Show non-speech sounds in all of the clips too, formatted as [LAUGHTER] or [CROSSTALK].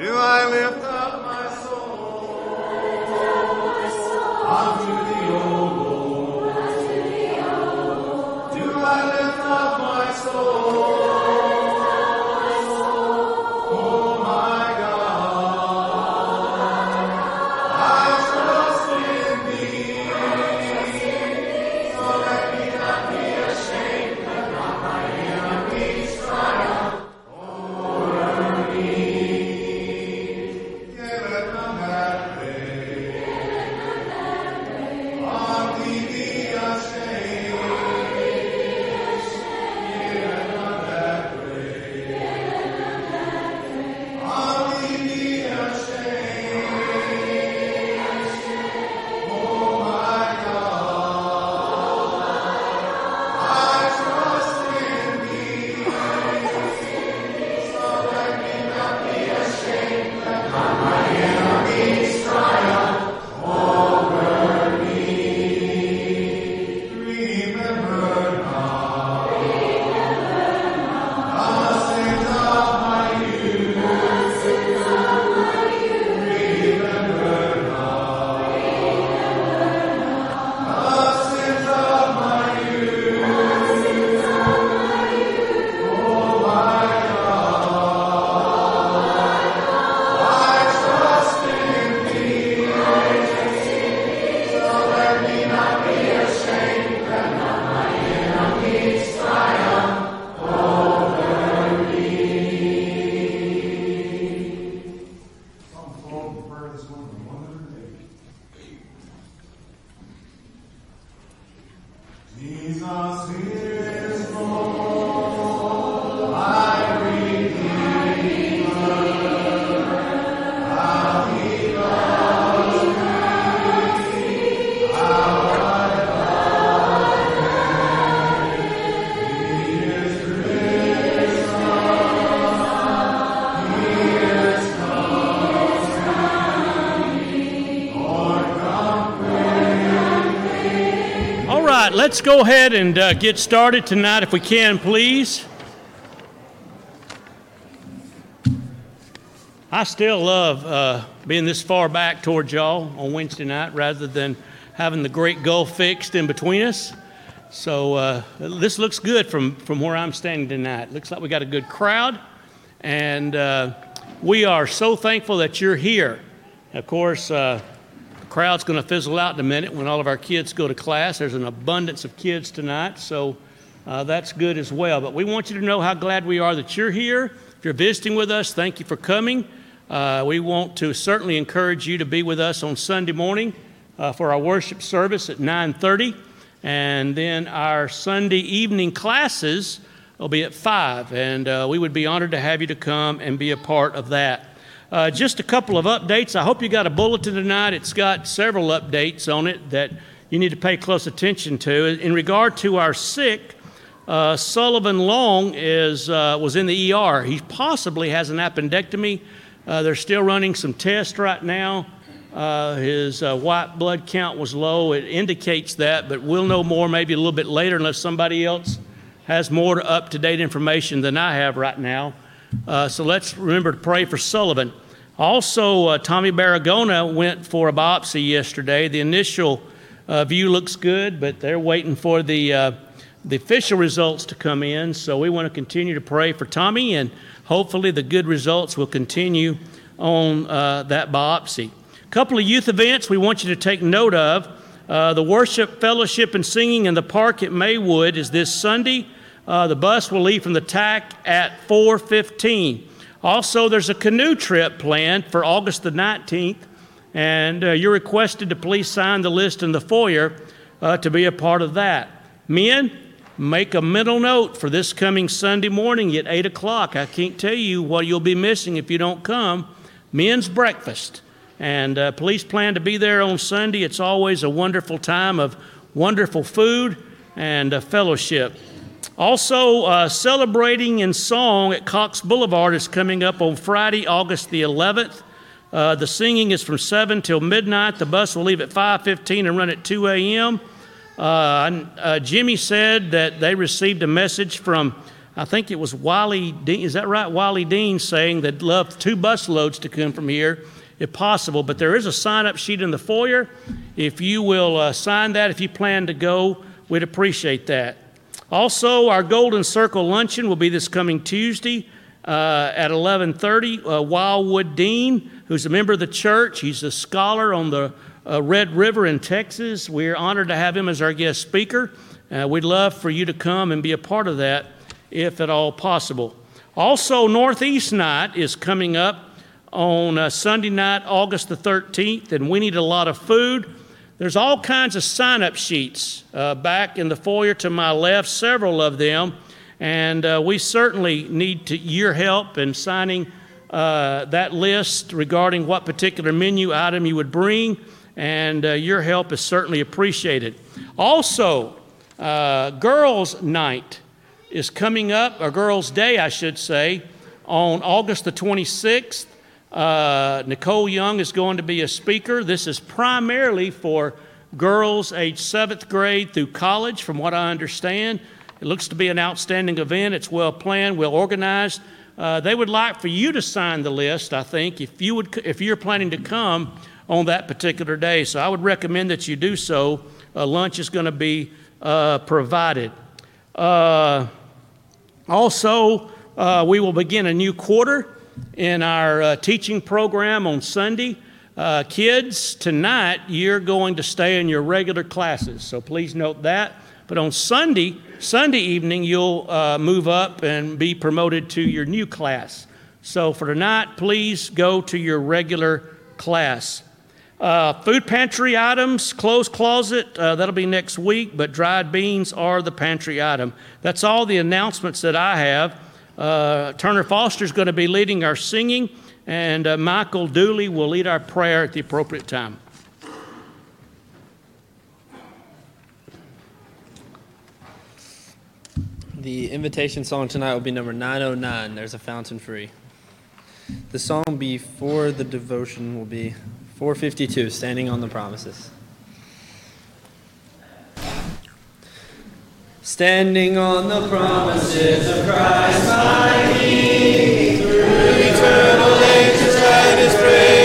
Do I lift up my soul let's go ahead and uh, get started tonight if we can, please. I still love uh, being this far back towards y'all on Wednesday night rather than having the great gulf fixed in between us. So uh, this looks good from, from where I'm standing tonight. Looks like we got a good crowd, and uh, we are so thankful that you're here. Of course, uh, crowd's going to fizzle out in a minute when all of our kids go to class. There's an abundance of kids tonight, so uh, that's good as well. But we want you to know how glad we are that you're here. If you're visiting with us, thank you for coming. Uh, we want to certainly encourage you to be with us on Sunday morning uh, for our worship service at 9:30, and then our Sunday evening classes will be at five. And uh, we would be honored to have you to come and be a part of that. Uh, just a couple of updates. I hope you got a bulletin tonight. It's got several updates on it that you need to pay close attention to. In regard to our sick, uh, Sullivan Long is, uh, was in the ER. He possibly has an appendectomy. Uh, they're still running some tests right now. Uh, his uh, white blood count was low. It indicates that, but we'll know more maybe a little bit later unless somebody else has more up to date information than I have right now. Uh, so let's remember to pray for Sullivan. Also, uh, Tommy Baragona went for a biopsy yesterday. The initial uh, view looks good, but they're waiting for the, uh, the official results to come in. So we want to continue to pray for Tommy, and hopefully the good results will continue on uh, that biopsy. A couple of youth events we want you to take note of. Uh, the worship, fellowship, and singing in the park at Maywood is this Sunday. Uh, the bus will leave from the TAC at 4:15. Also, there's a canoe trip planned for August the 19th, and uh, you're requested to please sign the list in the foyer uh, to be a part of that. Men, make a mental note for this coming Sunday morning at 8 o'clock. I can't tell you what you'll be missing if you don't come. Men's breakfast. And uh, please plan to be there on Sunday. It's always a wonderful time of wonderful food and uh, fellowship. Also, uh, celebrating in song at Cox Boulevard is coming up on Friday, August the 11th. Uh, the singing is from 7 till midnight. The bus will leave at 5:15 and run at 2 a.m. Uh, uh, Jimmy said that they received a message from I think it was Wally Dean, is that right? Wally Dean saying he'd love two bus loads to come from here if possible. But there is a sign up sheet in the foyer. If you will uh, sign that, if you plan to go, we'd appreciate that. Also, our Golden Circle luncheon will be this coming Tuesday uh, at 11:30. Uh, Wildwood Dean, who's a member of the church, he's a scholar on the uh, Red River in Texas. We're honored to have him as our guest speaker. Uh, we'd love for you to come and be a part of that, if at all possible. Also, Northeast Night is coming up on uh, Sunday night, August the 13th, and we need a lot of food. There's all kinds of sign up sheets uh, back in the foyer to my left, several of them, and uh, we certainly need to, your help in signing uh, that list regarding what particular menu item you would bring, and uh, your help is certainly appreciated. Also, uh, Girls' Night is coming up, or Girls' Day, I should say, on August the 26th. Uh, Nicole Young is going to be a speaker. This is primarily for girls age seventh grade through college, from what I understand. It looks to be an outstanding event. It's well planned, well organized. Uh, they would like for you to sign the list, I think, if, you would, if you're planning to come on that particular day. So I would recommend that you do so. Uh, lunch is going to be uh, provided. Uh, also, uh, we will begin a new quarter in our uh, teaching program on Sunday. Uh, kids, tonight you're going to stay in your regular classes, so please note that. But on Sunday, Sunday evening, you'll uh, move up and be promoted to your new class. So for tonight, please go to your regular class. Uh, food pantry items, clothes closet, uh, that'll be next week, but dried beans are the pantry item. That's all the announcements that I have. Uh, Turner Foster is going to be leading our singing, and uh, Michael Dooley will lead our prayer at the appropriate time. The invitation song tonight will be number 909. There's a fountain free. The song before the devotion will be 452, Standing on the Promises. Standing on the promises of Christ my King, through eternal ages let his praises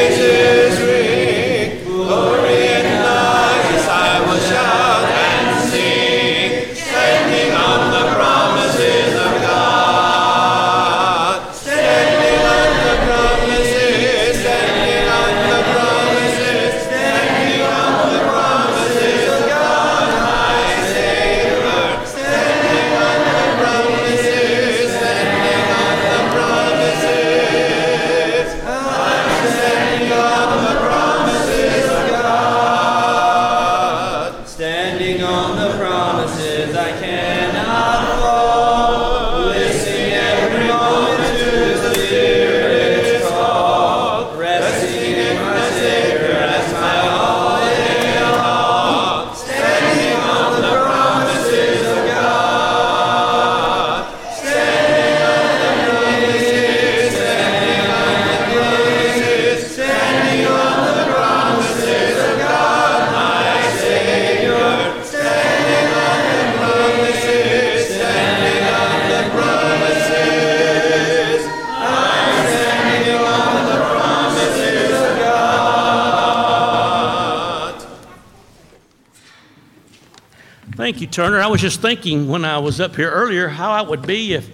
Turner. I was just thinking when I was up here earlier how it would be if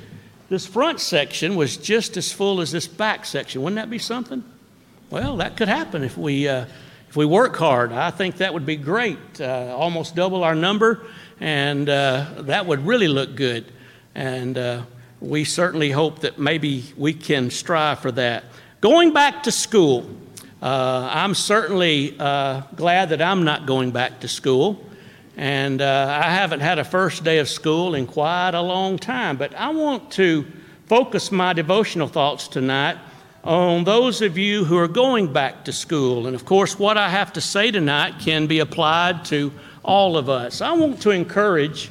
this front section was just as full as this back section. Wouldn't that be something? Well, that could happen if we, uh, if we work hard. I think that would be great. Uh, almost double our number, and uh, that would really look good. And uh, we certainly hope that maybe we can strive for that. Going back to school, uh, I'm certainly uh, glad that I'm not going back to school. And uh, I haven't had a first day of school in quite a long time, but I want to focus my devotional thoughts tonight on those of you who are going back to school. And of course, what I have to say tonight can be applied to all of us. I want to encourage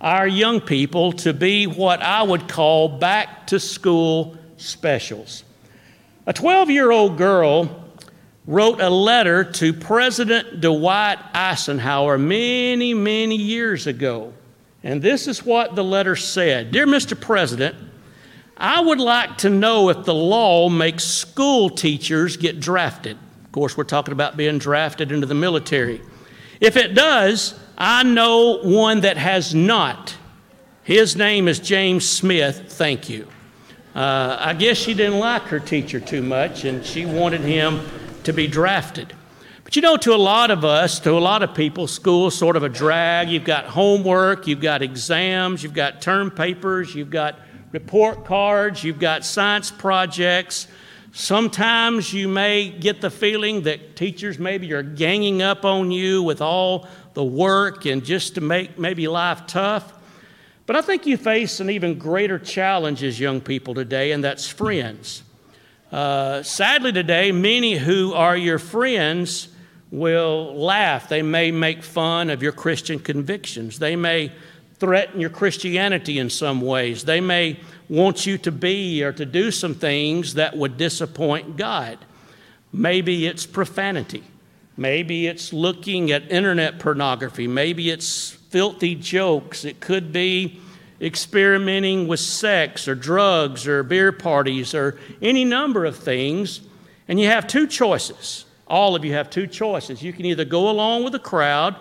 our young people to be what I would call back to school specials. A 12 year old girl wrote a letter to President Dwight Eisenhower many, many years ago. And this is what the letter said Dear Mr. President, I would like to know if the law makes school teachers get drafted. Of course, we're talking about being drafted into the military. If it does, I know one that has not. His name is James Smith. Thank you. Uh, I guess she didn't like her teacher too much, and she wanted him to be drafted. But you know, to a lot of us, to a lot of people, school's sort of a drag. You've got homework, you've got exams, you've got term papers, you've got report cards, you've got science projects. Sometimes you may get the feeling that teachers maybe are ganging up on you with all the work and just to make maybe life tough. But I think you face an even greater challenge as young people today, and that's friends. Uh, sadly, today, many who are your friends will laugh. They may make fun of your Christian convictions. They may threaten your Christianity in some ways. They may want you to be or to do some things that would disappoint God. Maybe it's profanity. Maybe it's looking at internet pornography. Maybe it's filthy jokes. It could be experimenting with sex or drugs or beer parties or any number of things. And you have two choices. All of you have two choices. You can either go along with the crowd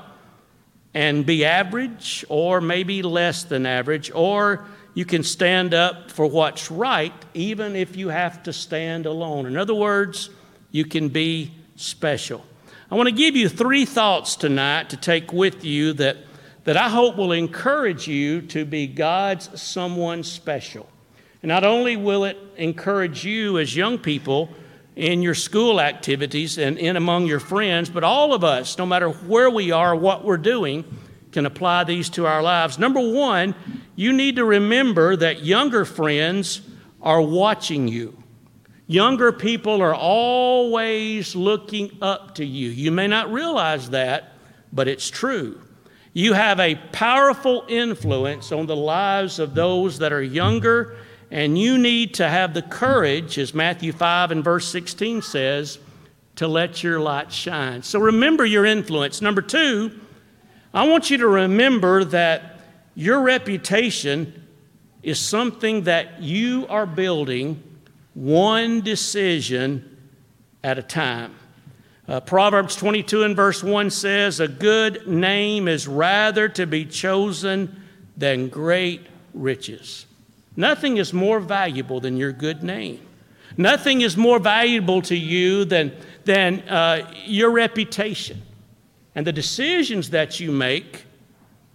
and be average or maybe less than average, or you can stand up for what's right, even if you have to stand alone. In other words, you can be special. I want to give you three thoughts tonight to take with you that, that I hope will encourage you to be God's someone special. And not only will it encourage you as young people in your school activities and in among your friends, but all of us, no matter where we are, what we're doing, can apply these to our lives. Number one, you need to remember that younger friends are watching you. Younger people are always looking up to you. You may not realize that, but it's true. You have a powerful influence on the lives of those that are younger, and you need to have the courage, as Matthew 5 and verse 16 says, to let your light shine. So remember your influence. Number two, I want you to remember that your reputation is something that you are building one decision at a time. Uh, Proverbs 22 and verse 1 says, A good name is rather to be chosen than great riches. Nothing is more valuable than your good name. Nothing is more valuable to you than, than uh, your reputation. And the decisions that you make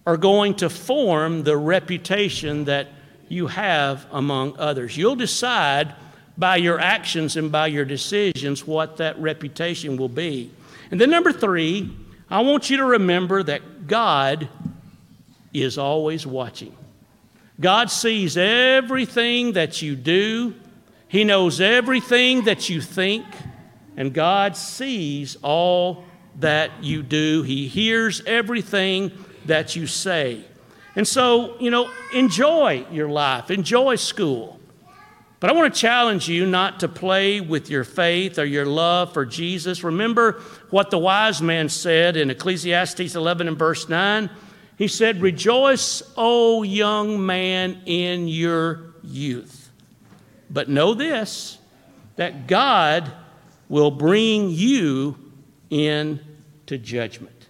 are going to form the reputation that you have among others. You'll decide by your actions and by your decisions what that reputation will be. And then, number three, I want you to remember that God is always watching. God sees everything that you do, He knows everything that you think, and God sees all that you do. He hears everything that you say. And so, you know, enjoy your life, enjoy school. But I want to challenge you not to play with your faith or your love for Jesus. Remember what the wise man said in Ecclesiastes 11 and verse 9? He said, Rejoice, O young man, in your youth. But know this that God will bring you into judgment.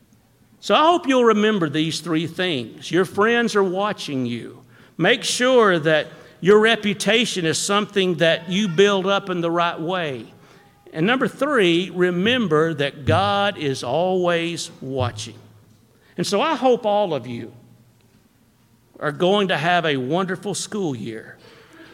So I hope you'll remember these three things. Your friends are watching you. Make sure that your reputation is something that you build up in the right way. And number three, remember that God is always watching. And so I hope all of you are going to have a wonderful school year.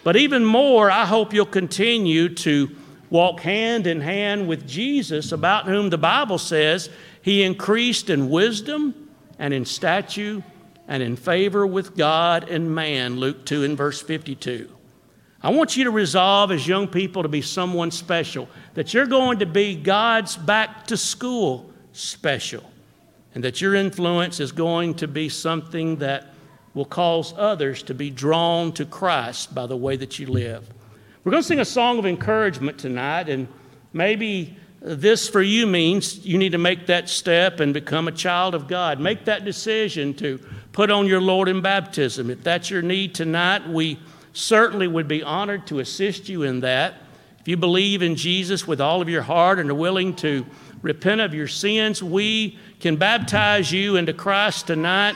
But even more, I hope you'll continue to walk hand in hand with Jesus, about whom the Bible says he increased in wisdom and in stature and in favor with God and man, Luke 2 and verse 52. I want you to resolve as young people to be someone special, that you're going to be God's back to school special, and that your influence is going to be something that will cause others to be drawn to Christ by the way that you live. We're going to sing a song of encouragement tonight, and maybe this for you means you need to make that step and become a child of God. Make that decision to put on your Lord in baptism. If that's your need tonight, we certainly would be honored to assist you in that. If you believe in Jesus with all of your heart and are willing to repent of your sins, we can baptize you into Christ tonight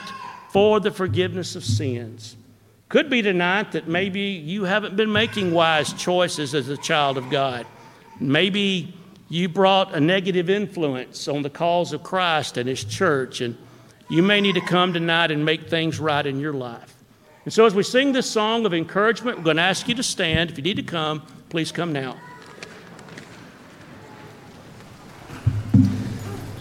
for the forgiveness of sins. Could be tonight that maybe you haven't been making wise choices as a child of God. Maybe you brought a negative influence on the cause of Christ and His church, and you may need to come tonight and make things right in your life. And so, as we sing this song of encouragement, we're going to ask you to stand. If you need to come, please come now.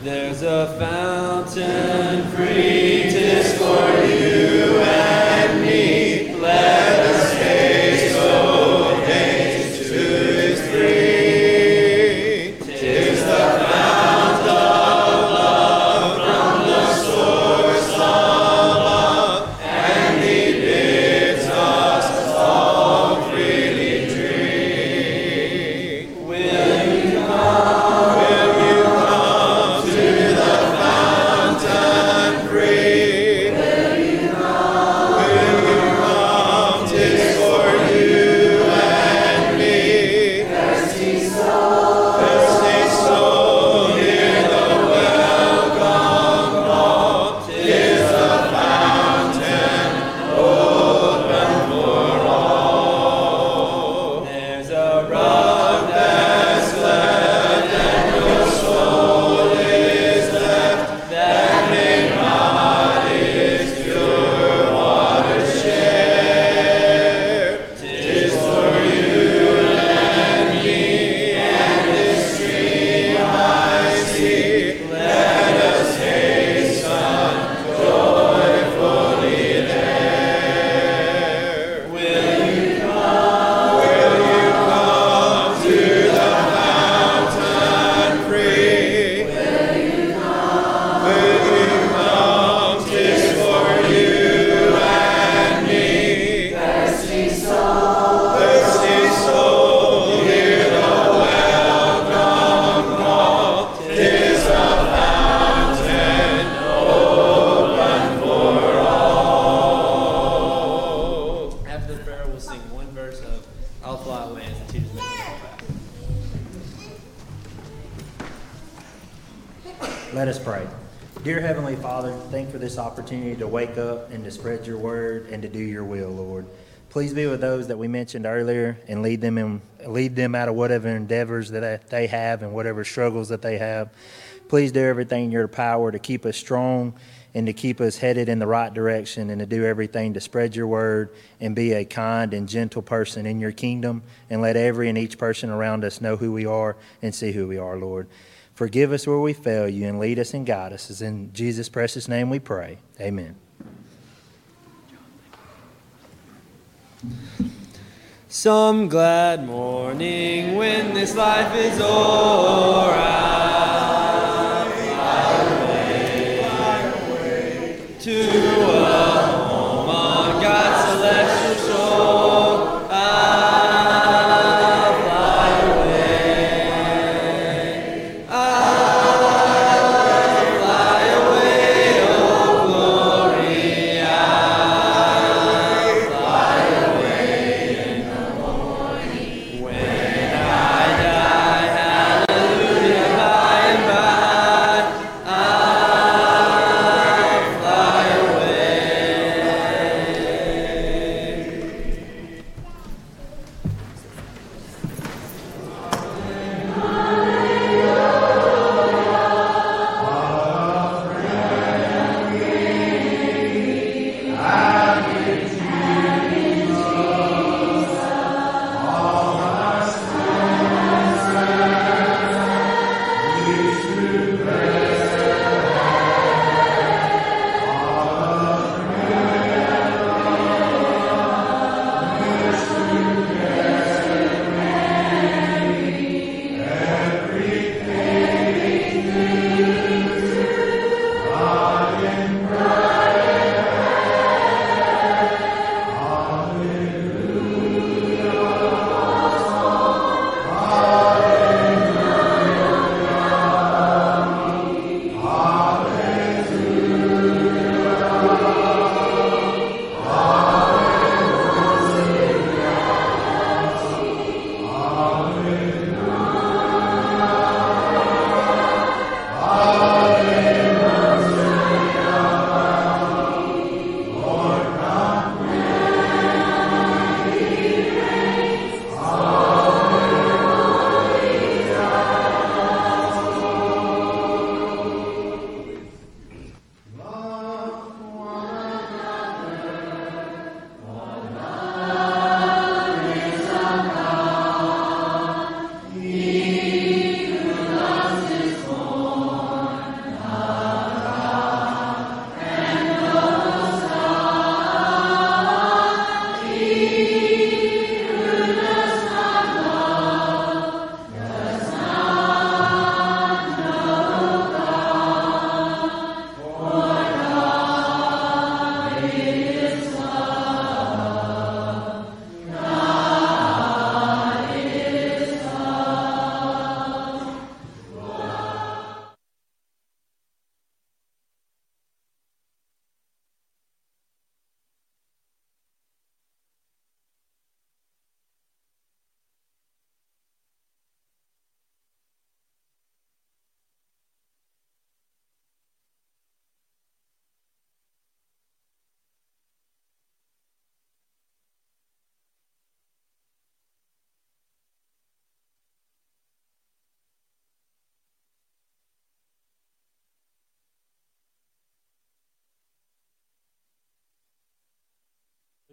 There's a fountain free, tis for you and me. Let mentioned earlier and lead them in, lead them out of whatever endeavors that they have and whatever struggles that they have. Please do everything in your power to keep us strong and to keep us headed in the right direction and to do everything to spread your word and be a kind and gentle person in your kingdom and let every and each person around us know who we are and see who we are, Lord. Forgive us where we fail you and lead us and guide us. It's in Jesus' precious name we pray. Amen. Some glad morning when this life is o'er, I'll fly away to a home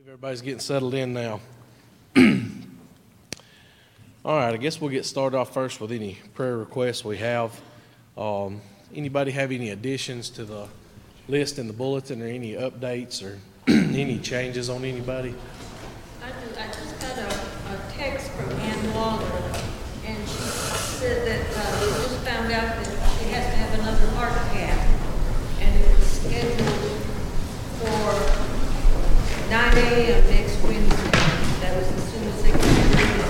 Everybody's getting settled in now. [CLEARS THROAT] All right, I guess we'll get started off first with any prayer requests we have. Um, Anybody have any additions to the list in the bulletin or any updates or [CLEARS THROAT] any changes on anybody? 9 a.m. next Wednesday. That was the senior secretary.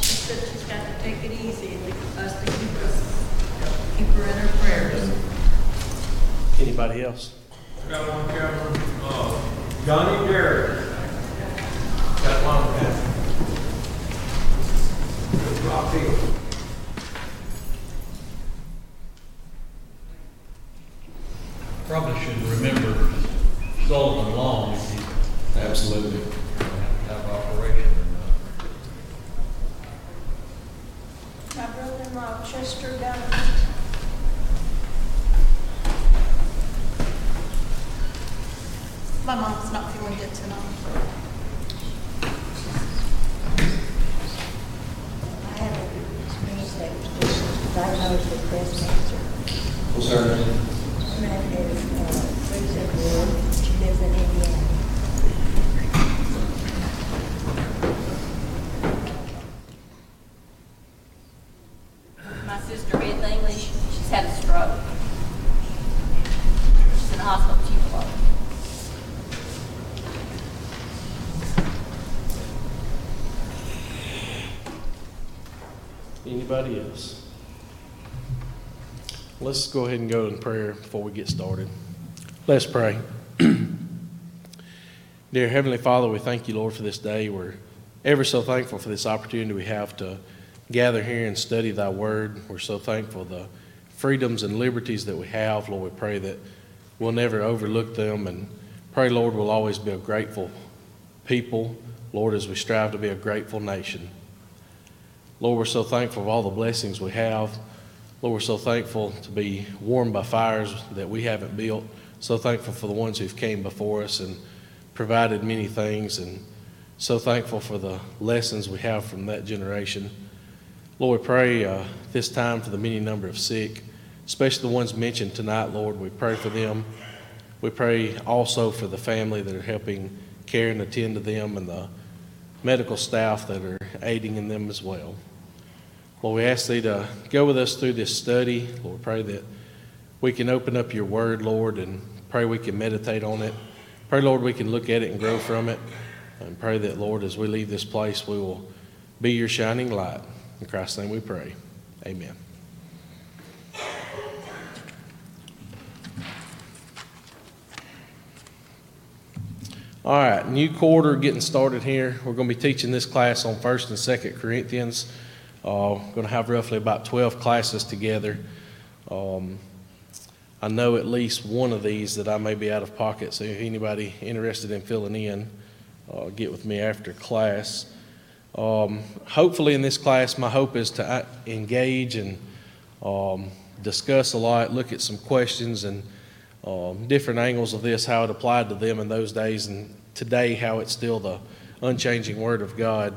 She said she's got to take it easy and us to keep us, keep her in her prayers. Anybody else? Got one, Captain. Uh, Donnie Garrett. Got one, Captain. Rock Hill. Let's go ahead and go in prayer before we get started. Let's pray. [CLEARS THROAT] Dear Heavenly Father, we thank you, Lord, for this day. We're ever so thankful for this opportunity we have to gather here and study Thy Word. We're so thankful the freedoms and liberties that we have. Lord, we pray that we'll never overlook them and pray, Lord, we'll always be a grateful people, Lord, as we strive to be a grateful nation. Lord, we're so thankful for all the blessings we have. Lord, we're so thankful to be warmed by fires that we haven't built. So thankful for the ones who've came before us and provided many things, and so thankful for the lessons we have from that generation. Lord, we pray uh, this time for the many number of sick, especially the ones mentioned tonight, Lord. We pray for them. We pray also for the family that are helping care and attend to them and the medical staff that are aiding in them as well. Lord, we ask Thee to go with us through this study. Lord, pray that we can open up Your Word, Lord, and pray we can meditate on it. Pray, Lord, we can look at it and grow from it. And pray that, Lord, as we leave this place, we will be Your shining light. In Christ's name we pray. Amen. All right, new quarter getting started here. We're going to be teaching this class on 1st and 2nd Corinthians. Uh, I'm going to have roughly about 12 classes together. Um, I know at least one of these that I may be out of pocket, so if anybody interested in filling in, uh, get with me after class. Um, hopefully, in this class, my hope is to uh, engage and um, discuss a lot, look at some questions and um, different angles of this, how it applied to them in those days, and today, how it's still the unchanging Word of God.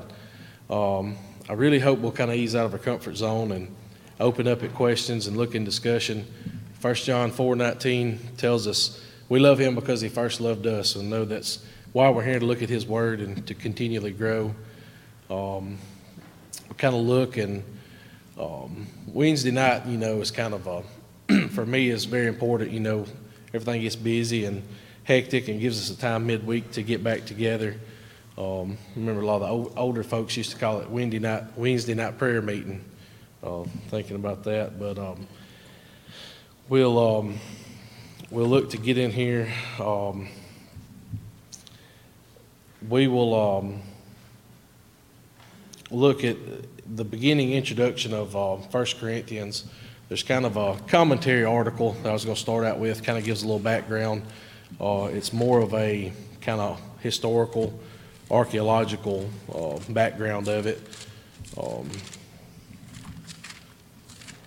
Um, I really hope we'll kind of ease out of our comfort zone and open up at questions and look in discussion. 1 John 4:19 tells us we love Him because He first loved us, and know that's why we're here to look at His Word and to continually grow. Um, kind of look and um, Wednesday night, you know, is kind of a, [CLEARS THROAT] for me, is very important. You know, everything gets busy and hectic and gives us a time midweek to get back together. Um, remember, a lot of the old, older folks used to call it Wednesday night, Wednesday night prayer meeting. Uh, thinking about that, but um, we'll um, we'll look to get in here. Um, we will um, look at the beginning introduction of uh, 1 Corinthians. There's kind of a commentary article that I was going to start out with, kind of gives a little background. Uh, it's more of a kind of historical, archaeological uh, background of it. Um,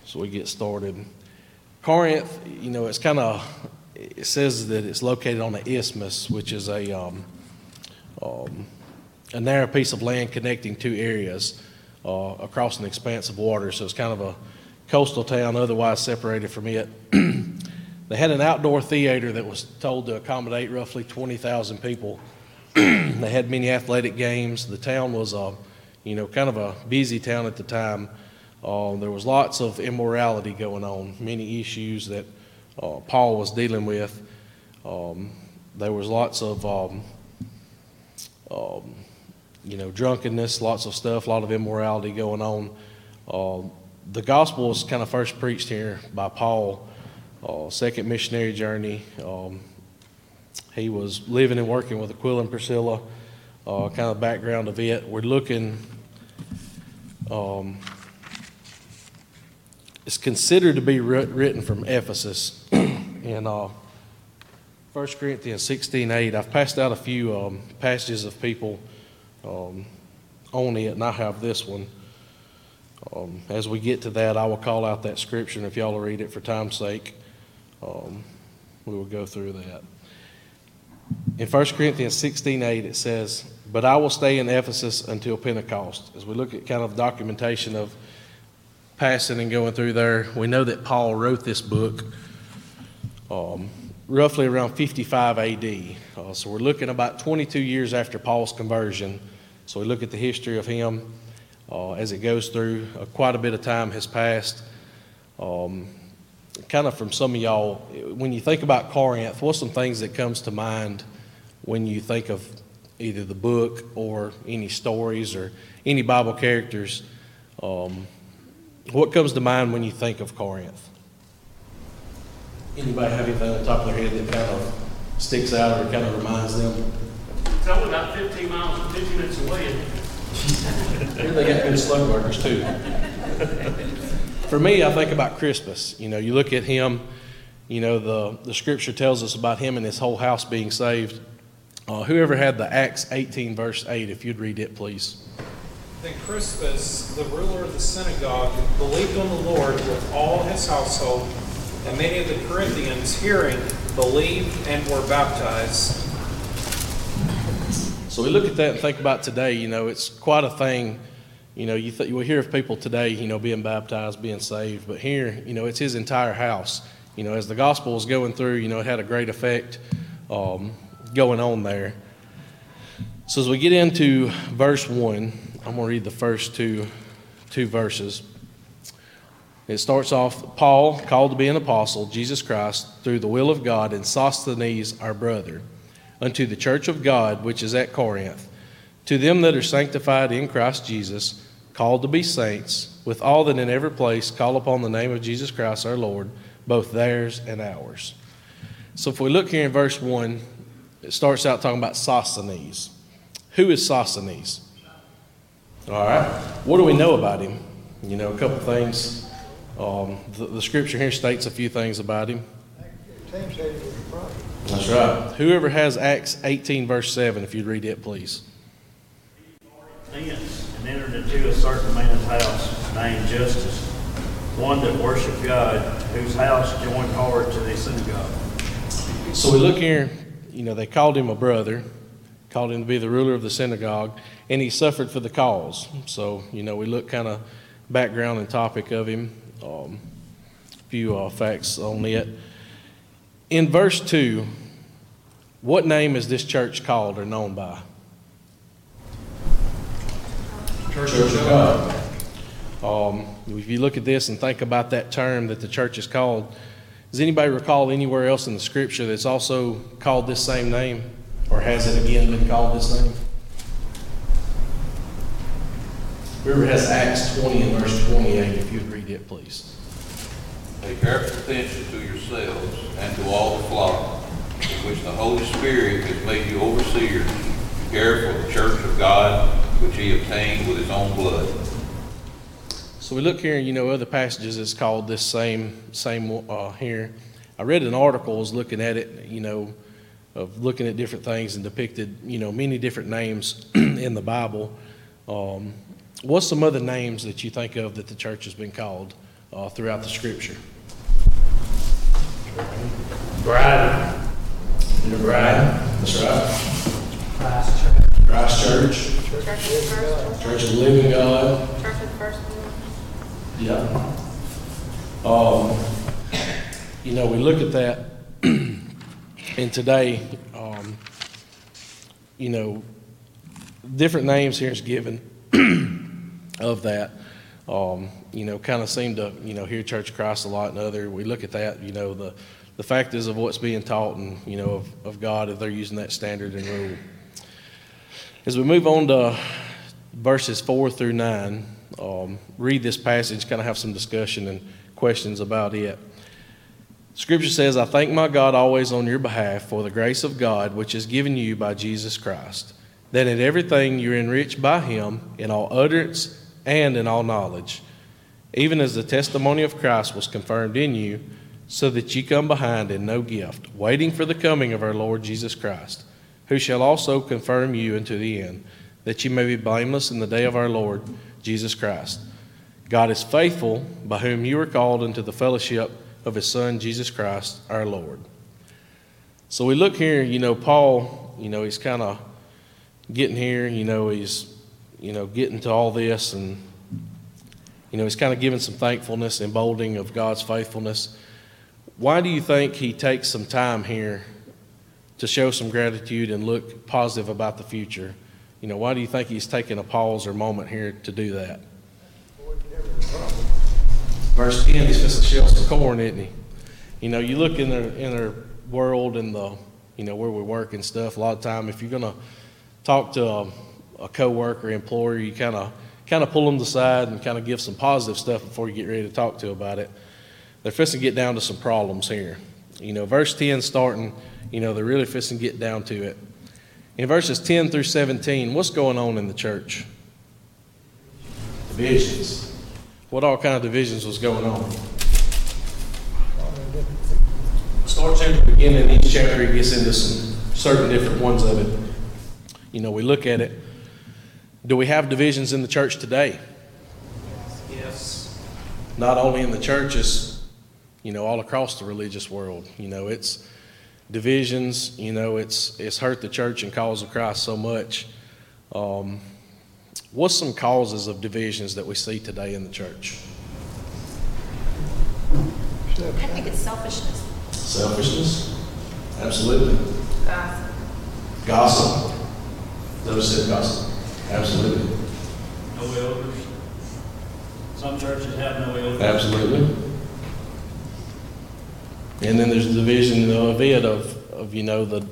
so we get started. Corinth, you know, it's kind of it says that it's located on the isthmus, which is a, um, um, a narrow piece of land connecting two areas uh, across an expanse of water. So it's kind of a coastal town, otherwise separated from it. [CLEARS THROAT] they had an outdoor theater that was told to accommodate roughly 20,000 people. [CLEARS THROAT] they had many athletic games. The town was, uh, you know, kind of a busy town at the time. Uh, there was lots of immorality going on, many issues that uh, Paul was dealing with. Um, there was lots of, um, um, you know, drunkenness, lots of stuff, a lot of immorality going on. Uh, the gospel was kind of first preached here by Paul, uh, second missionary journey. Um, he was living and working with Aquila and Priscilla, uh, kind of background of it. We're looking, um, it's considered to be written from Ephesus [CLEARS THROAT] in uh, 1 Corinthians 16:8. I've passed out a few um, passages of people um, on it, and I have this one. Um, as we get to that, I will call out that scripture, and if y'all will read it for time's sake, um, we will go through that. In 1 Corinthians 16:8, it says, "But I will stay in Ephesus until Pentecost." As we look at kind of documentation of passing and going through there, we know that Paul wrote this book um, roughly around 55 AD. Uh, so we're looking about 22 years after Paul's conversion. So we look at the history of him uh, as it goes through. Uh, quite a bit of time has passed. Um, kind of from some of y'all, when you think about Corinth, what's some things that comes to mind when you think of either the book or any stories or any Bible characters? Um, what comes to mind when you think of Corinth? Anybody have anything on the top of their head that kind of sticks out or kind of reminds them? It's only about 15 miles, 15 minutes away. [LAUGHS] Here they got good slugburgers too. [LAUGHS] For me, I think about Crispus. You know, you look at him, you know, the, the scripture tells us about him and his whole house being saved. Uh, whoever had the Acts 18, verse 8, if you'd read it, please. Then Crispus, the ruler of the synagogue, believed on the Lord with all his household, and many of the Corinthians, hearing, believed and were baptized. So we look at that and think about today, you know, it's quite a thing. You know, you, th- you will hear of people today, you know, being baptized, being saved, but here, you know, it's his entire house. You know, as the gospel was going through, you know, it had a great effect um, going on there. So as we get into verse 1, I'm going to read the first two, two verses. It starts off Paul, called to be an apostle, Jesus Christ, through the will of God, and Sosthenes, our brother, unto the church of God which is at Corinth, to them that are sanctified in Christ Jesus, called to be saints, with all that in every place call upon the name of Jesus Christ our Lord, both theirs and ours. So if we look here in verse 1, it starts out talking about Sosthenes. Who is Sosthenes? All right. What do we know about him? You know, a couple things. Um, the, the scripture here states a few things about him. That's right. Whoever has Acts 18, verse 7, if you'd read it, please. And entered into a certain man's house named Justus, one that worshiped God, whose house joined hard to the synagogue. So we look here, you know, they called him a brother, called him to be the ruler of the synagogue, and he suffered for the cause. So, you know, we look kind of background and topic of him, um, a few uh, facts on it. In verse 2, what name is this church called or known by? Church of God. Um, if you look at this and think about that term that the church is called, does anybody recall anywhere else in the scripture that's also called this same name? Or has it again been called this name? Whoever has Acts 20 and verse 28, if you'd read it, please. Pay careful attention to yourselves and to all the flock, in which the Holy Spirit has made you overseers, to care for the church of God, which he obtained with his own blood. So we look here, and you know, other passages it's called this same same uh, here. I read an article, was looking at it, you know, of looking at different things and depicted, you know, many different names [CLEARS THROAT] in the Bible. Um, what's some other names that you think of that the church has been called uh, throughout the Scripture? Bride. Your bride. That's right. Christ Church. Christ Church. Church of the First. Church of the Living God. Church of the First. Yeah. Um, you know, we look at that, [CLEARS THROAT] and today, um, you know, different names here is given [CLEARS THROAT] of that. Um, you know, kind of seem to, you know, hear Church of Christ a lot and other. We look at that, you know, the, the fact is of what's being taught and, you know, of, of God, if they're using that standard and rule. As we move on to verses four through nine, um, read this passage, kind of have some discussion and questions about it. Scripture says, I thank my God always on your behalf for the grace of God which is given you by Jesus Christ, that in everything you're enriched by him in all utterance and in all knowledge, even as the testimony of Christ was confirmed in you, so that ye come behind in no gift, waiting for the coming of our Lord Jesus Christ, who shall also confirm you unto the end, that ye may be blameless in the day of our Lord Jesus Christ. God is faithful, by whom you are called into the fellowship of his Son, Jesus Christ, our Lord. So we look here, you know, Paul, you know, he's kind of getting here, you know, he's, you know, getting to all this and, you know, he's kind of giving some thankfulness, emboldening of God's faithfulness. Why do you think he takes some time here to show some gratitude and look positive about the future? You know, why do you think he's taking a pause or moment here to do that? Verse 10, he's supposed to shell some corn, isn't he? You know, you look in their, in their world and the, you know, where we work and stuff, a lot of time, if you're going to talk to a, a coworker, employer, you kind of kind of pull them aside and kind of give some positive stuff before you get ready to talk to about it. They're fixing to get down to some problems here. You know, verse 10 starting, you know, they're really fixing to get down to it. In verses 10 through 17, what's going on in the church? Divisions. What all kind of divisions was going on? Starts in the beginning, of each chapter he gets into some certain different ones of it. You know, we look at it. Do we have divisions in the church today? Yes. Not only in the churches, you know, all across the religious world. You know, it's divisions. You know, it's it's hurt the church and cause of Christ so much. Um, what's some causes of divisions that we see today in the church? I think it's selfishness. Selfishness, absolutely. Gossip. Gossip. Those said gossip, absolutely. No elders. Some churches have no elders. Absolutely. And then there's the division of it of, of you know, the,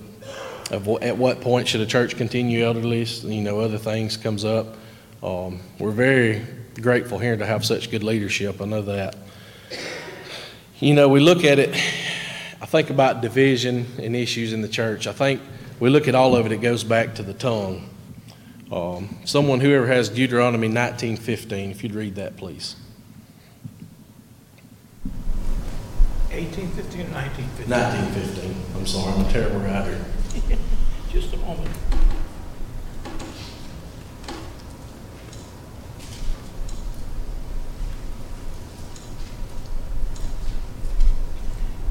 of wh- at what point should a church continue elderly, you know, other things comes up. Um, we're very grateful here to have such good leadership, I know that. You know, we look at it, I think about division and issues in the church. I think we look at all of it, it goes back to the tongue. Um, someone, whoever has Deuteronomy 19:15, if you'd read that, please. 1815 or 1915? 1915. I'm sorry, I'm a terrible writer. [LAUGHS] Just a moment.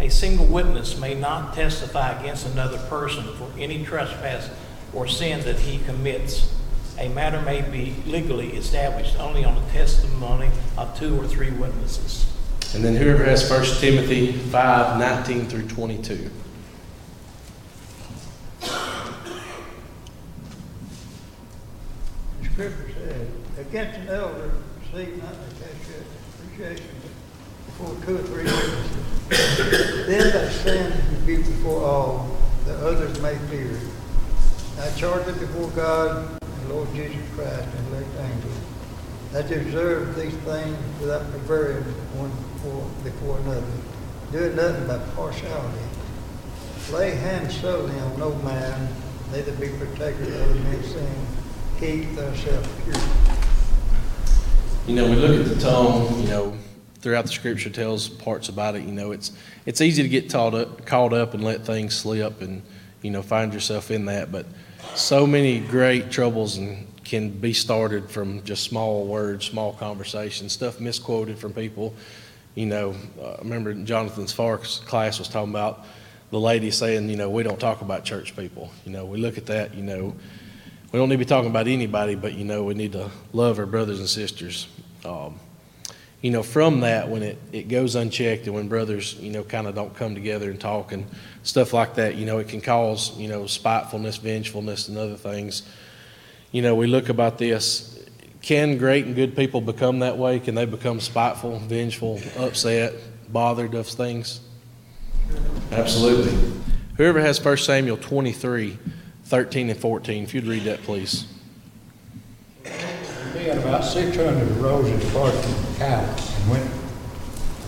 A single witness may not testify against another person for any trespass or sin that he commits. A matter may be legally established only on the testimony of two or three witnesses. And then whoever has 1 Timothy 5 19 through 22. The scripture says, against an elder, receive not appreciation before two or three witnesses. Then thy stand and be before all, that others may fear. I charge it before God and Lord Jesus Christ and elect angels, that you observe these things without prevaring one before, another. doing nothing by partiality. Lay hands solely on no man, neither be partaker of other men's sin. Keep thyself pure. You know, we look at the tongue, you know, throughout the scripture tells parts about it. You know, it's it's easy to get taught up, caught up and let things slip and, you know, find yourself in that. But so many great troubles and can be started from just small words, small conversations, stuff misquoted from people, You know, uh, I remember Jonathan Sparks' class was talking about the lady saying, you know, we don't talk about church people. You know, we look at that, you know, we don't need to be talking about anybody, but, you know, we need to love our brothers and sisters. Um, you know, from that, when it, it goes unchecked and when brothers, you know, kind of don't come together and talk and stuff like that, you know, it can cause, you know, spitefulness, vengefulness, and other things. You know, we look about this. Can great and good people become that way? Can they become spiteful, vengeful, upset, bothered of things? Absolutely. Whoever has 1 Samuel 23, 13 and 14, if you'd read that, please. He had about six hundred rose and departed from the camp and went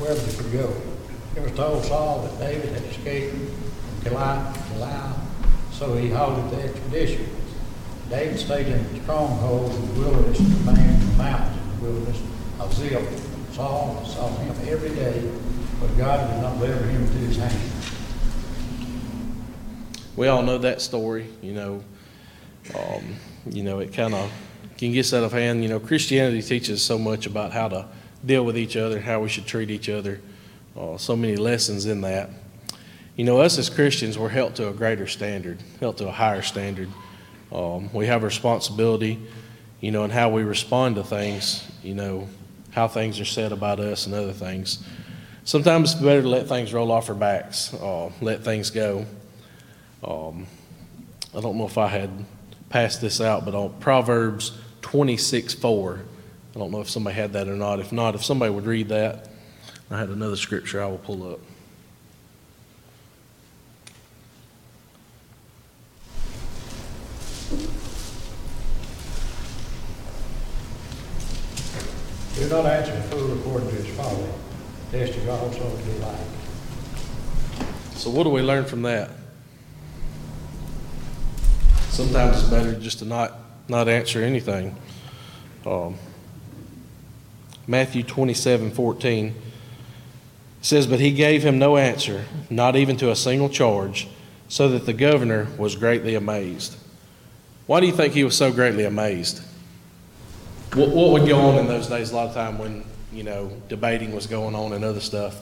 wherever they could go. It was told Saul that David had escaped from Goliath, Goliath, so he halted the expedition. David stayed in the stronghold in the wilderness remained in the mountains in the wilderness of Ziph. Saul saw him every day, but God did not deliver him into his hand. We all know that story, you know. Um, you know, it kind of can get out of hand. You know, Christianity teaches so much about how to deal with each other, how we should treat each other. Uh, so many lessons in that. You know, us as Christians, we're held to a greater standard, held to a higher standard. Um, we have responsibility, you know, in how we respond to things, you know, how things are said about us and other things. Sometimes it's better to let things roll off our backs, uh, let things go. Um, I don't know if I had passed this out, but on Proverbs 26 4, I don't know if somebody had that or not. If not, if somebody would read that, I had another scripture I will pull up. Do not answer a fool according to his folly, lest you also be like. So, what do we learn from that? Sometimes it's better just to not, not answer anything. Um, Matthew 27 14 says, But he gave him no answer, not even to a single charge, so that the governor was greatly amazed. Why do you think he was so greatly amazed? What, what would go on in those days a lot of time when, you know, debating was going on and other stuff?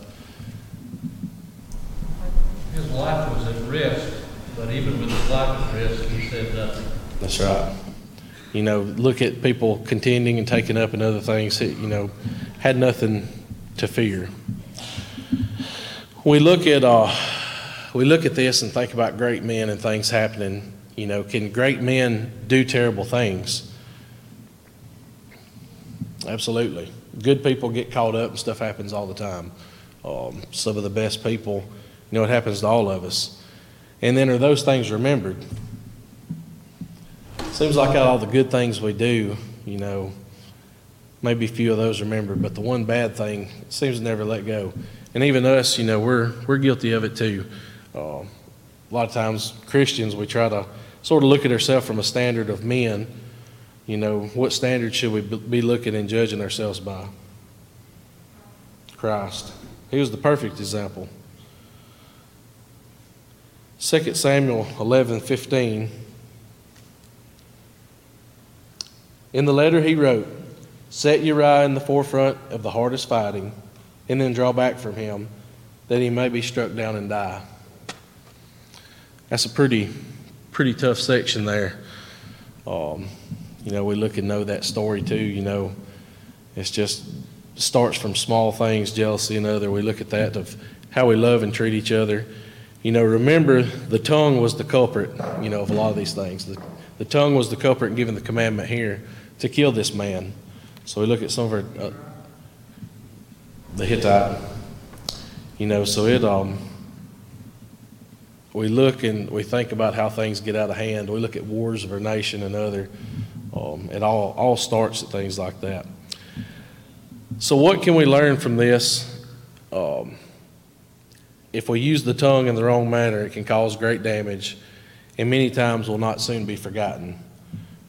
His life was at risk, but even with his life at risk, he said nothing. That's right. You know, look at people contending and taking up and other things, you know, had nothing to fear. We look at uh, we look at this and think about great men and things happening. You know, can great men do terrible things? Absolutely. Good people get caught up and stuff happens all the time. Um, some of the best people, you know, it happens to all of us. And then are those things remembered? Seems like all the good things we do, you know, maybe a few of those remembered, but the one bad thing seems to never let go. And even us, you know, we're we're guilty of it too. Uh, a lot of times, Christians, we try to sort of look at ourselves from a standard of men. You know, what standard should we be looking and judging ourselves by? Christ. He was the perfect example. 2 Samuel 11 15. In the letter he wrote, Set Uriah in the forefront of the hardest fighting, and then draw back from him, that he may be struck down and die. That's a pretty, pretty tough section there. Um, you know, we look and know that story too. You know, it's just starts from small things, jealousy and other. We look at that of how we love and treat each other. You know, remember the tongue was the culprit. You know, of a lot of these things. The, the tongue was the culprit in giving the commandment here to kill this man. So we look at some of our, uh, the Hittite, you know, so it, um, we look and we think about how things get out of hand. We look at wars of our nation and other. Um, it all, all starts at things like that. So, what can we learn from this? Um, if we use the tongue in the wrong manner, it can cause great damage and many times will not soon be forgotten.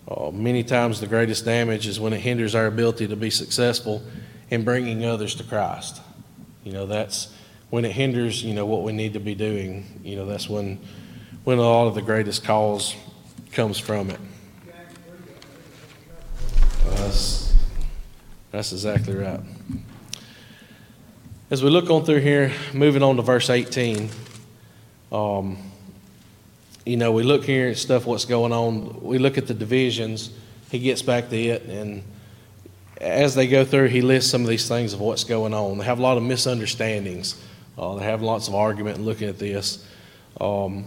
Uh, many times, the greatest damage is when it hinders our ability to be successful in bringing others to Christ. You know, that's when it hinders, you know, what we need to be doing. You know, that's when, when a lot of the greatest cause comes from it. That's, that's exactly right. As we look on through here, moving on to verse 18, um, you know, we look here at stuff, what's going on. We look at the divisions. He gets back to it, and as they go through, he lists some of these things of what's going on. They have a lot of misunderstandings. Uh, they have lots of argument in looking at this. Um,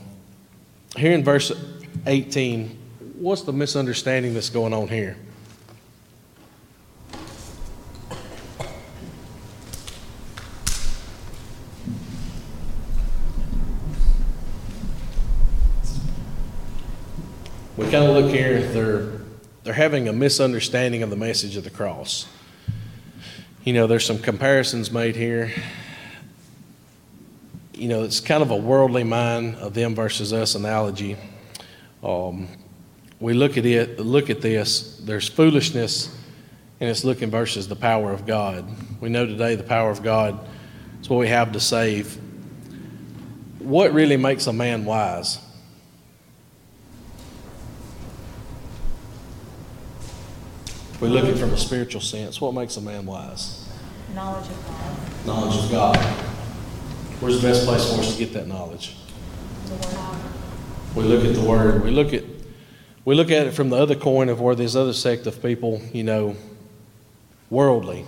here in verse 18, what's the misunderstanding that's going on here? We kind of look here, they're, they're having a misunderstanding of the message of the cross. You know, there's some comparisons made here. You know, it's kind of a worldly mind of them versus us analogy. Um, we look at it, look at this, there's foolishness, and it's looking versus the power of God. We know today the power of God is what we have to save. What really makes a man wise? We look at it from a spiritual sense, what makes a man wise? Knowledge of God. Knowledge of God. Where's the best place for us to get that knowledge? The Word. We look at the Word. We look at we look at it from the other coin of where this other sect of people, you know, worldly.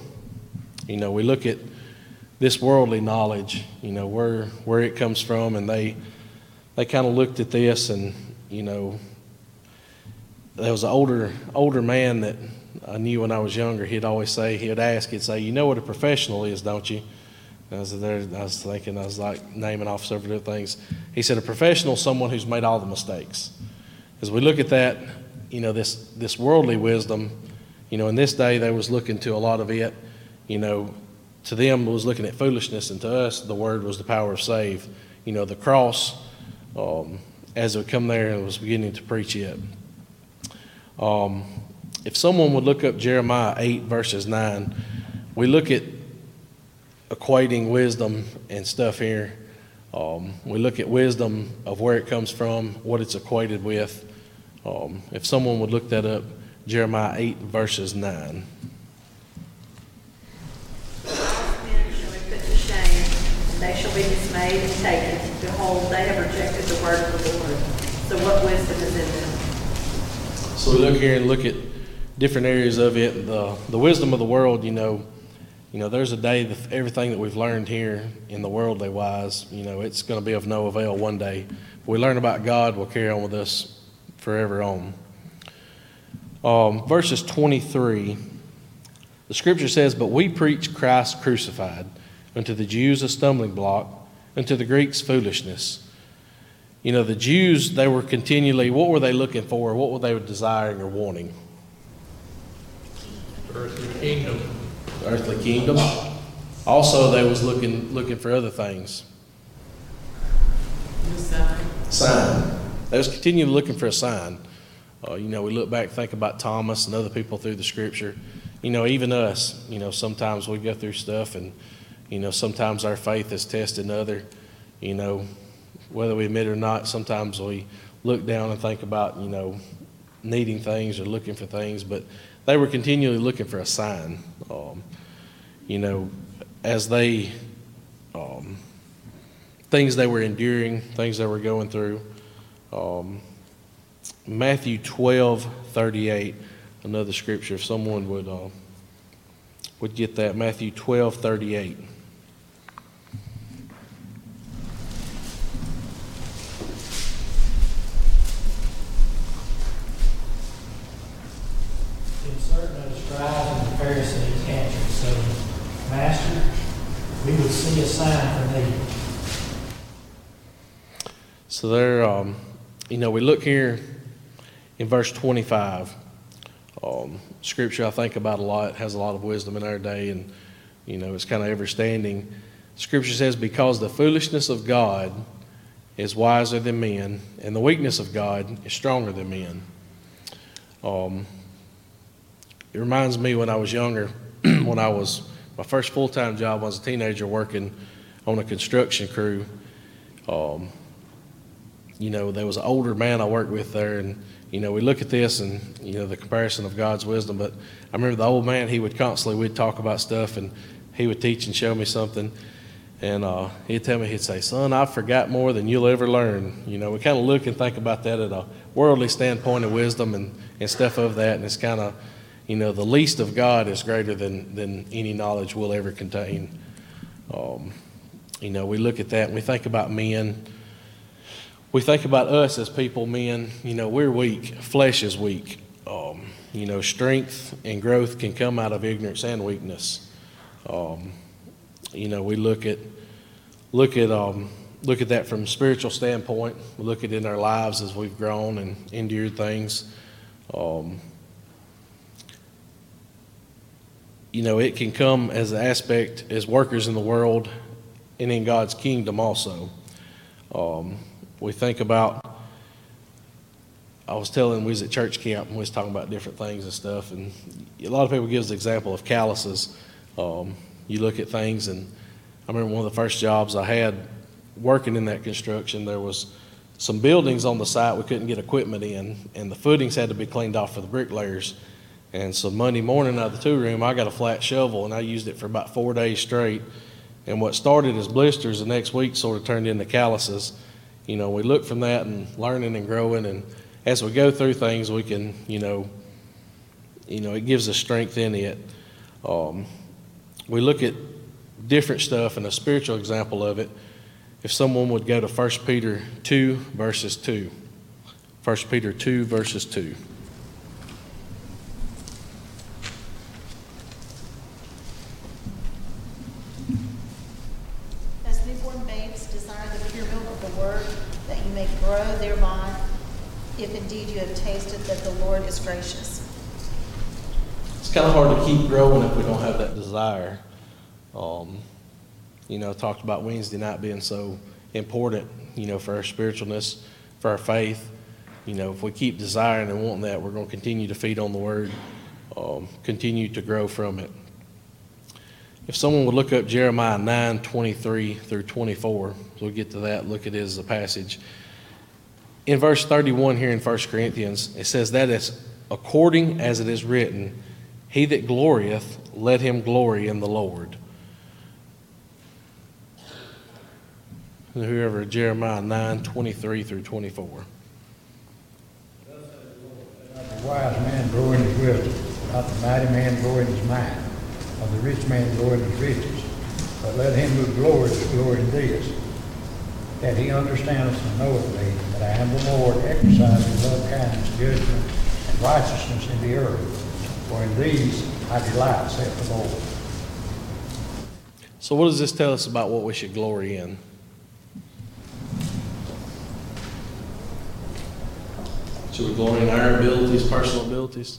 You know, we look at this worldly knowledge, you know, where where it comes from, and they they kind of looked at this, and you know, there was an older older man that I knew when I was younger. He'd always say, he'd ask, he'd say, "You know what a professional is, don't you?" And I was there. I was thinking, I was like naming off several different things. He said, "A professional is someone who's made all the mistakes." As we look at that, you know, this this worldly wisdom, you know, in this day they was looking to a lot of it, you know, to them was looking at foolishness, and to us the word was the power of save. You know, the cross, um, as it would come there, and was beginning to preach it. Um, if someone would look up Jeremiah 8, verses 9, we look at equating wisdom and stuff here. Um, we look at wisdom of where it comes from, what it's equated with. Um, if someone would look that up, Jeremiah 8, verses 9. men shall be put to shame, and they shall be dismayed and taken. Behold, they have rejected the word of the Lord. So what wisdom is in them? So we look here and look at different areas of it. The, the wisdom of the world, you know, you know, there's a day that everything that we've learned here in the worldly wise, you know, it's going to be of no avail one day. If we learn about God, will carry on with us forever on. Um, verses 23, the scripture says, But we preach Christ crucified, unto the Jews a stumbling block, unto the Greeks foolishness. You know, the Jews, they were continually, what were they looking for? What were they desiring or wanting? Earthly kingdom. earthly kingdom. Also, they was looking looking for other things. Sign. They was continually looking for a sign. Uh, you know, we look back, think about Thomas and other people through the Scripture. You know, even us. You know, sometimes we go through stuff, and you know, sometimes our faith is tested. Other, you know, whether we admit it or not, sometimes we look down and think about you know needing things or looking for things, but they were continually looking for a sign. Um, you know, as they, um, things they were enduring, things they were going through. Um, Matthew 12, 38, another scripture, if someone would, uh, would get that. Matthew 12, 38. Then certain of the scribes and the Pharisees answered, saying, Master, we would see a sign from thee. So there, um, you know, we look here in verse 25. Um, scripture I think about a lot has a lot of wisdom in our day, and you know, it's kind of ever standing. Scripture says, "Because the foolishness of God is wiser than men, and the weakness of God is stronger than men." Um, it reminds me when I was younger, [CLEARS THROAT] when I was my first full time job was a teenager working on a construction crew. Um, you know, there was an older man I worked with there, and you know, we look at this and you know the comparison of God's wisdom. But I remember the old man; he would constantly we'd talk about stuff, and he would teach and show me something. And uh, he'd tell me, he'd say, Son, I forgot more than you'll ever learn. You know, we kind of look and think about that at a worldly standpoint of wisdom and, and stuff of that. And it's kind of, you know, the least of God is greater than, than any knowledge will ever contain. Um, you know, we look at that and we think about men. We think about us as people, men. You know, we're weak. Flesh is weak. Um, you know, strength and growth can come out of ignorance and weakness. Um, you know, we look at look at um, look at that from a spiritual standpoint. We look at it in our lives as we've grown and endured things. Um, you know, it can come as an aspect as workers in the world and in God's kingdom also. Um, we think about. I was telling we was at church camp and we was talking about different things and stuff, and a lot of people give us the example of calluses. Um, you look at things, and I remember one of the first jobs I had working in that construction. There was some buildings on the site we couldn't get equipment in, and the footings had to be cleaned off for the bricklayers. And so Monday morning out of the two room, I got a flat shovel, and I used it for about four days straight. And what started as blisters the next week sort of turned into calluses. You know, we look from that and learning and growing, and as we go through things, we can, you know, you know, it gives us strength in it. Um, we look at different stuff and a spiritual example of it. If someone would go to 1 Peter 2, verses 2. 1 Peter 2, verses 2. As newborn babes desire the pure milk of the word, that you may grow thereby, if indeed you have tasted that the Lord is gracious. It's kind of hard to keep growing if we don't have that desire. Um, you know, talked about Wednesday night being so important, you know, for our spiritualness, for our faith. You know, if we keep desiring and wanting that, we're going to continue to feed on the Word, um, continue to grow from it. If someone would look up Jeremiah 9 23 through 24, we'll get to that, look at it as a passage. In verse 31 here in 1 Corinthians, it says, That is according as it is written, He that glorieth, let him glory in the Lord. Whoever, Jeremiah 9 23 through 24. The wise man grow in his wisdom, not the mighty man grow in his mind, or the rich man grow in his riches. But let him who glories glory in this, that he understandeth and knoweth me, that I am the Lord, exercising love, kindness, judgment, and righteousness in the earth. For in these I delight, saith the Lord. So, what does this tell us about what we should glory in? Should we glory in our abilities, personal abilities?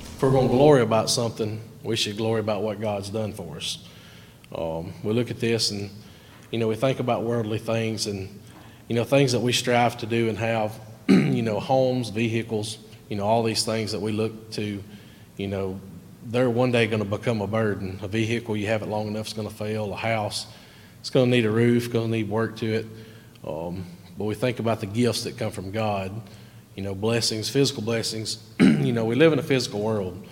If we're going to glory about something, we should glory about what God's done for us. Um, we look at this and, you know, we think about worldly things and, you know, things that we strive to do and have, [CLEARS THROAT] you know, homes, vehicles, you know, all these things that we look to, you know, they're one day going to become a burden. A vehicle, you have it long enough, it's going to fail. A house, it's going to need a roof, going to need work to it. Um, but we think about the gifts that come from God, you know, blessings, physical blessings. [CLEARS THROAT] you know, we live in a physical world.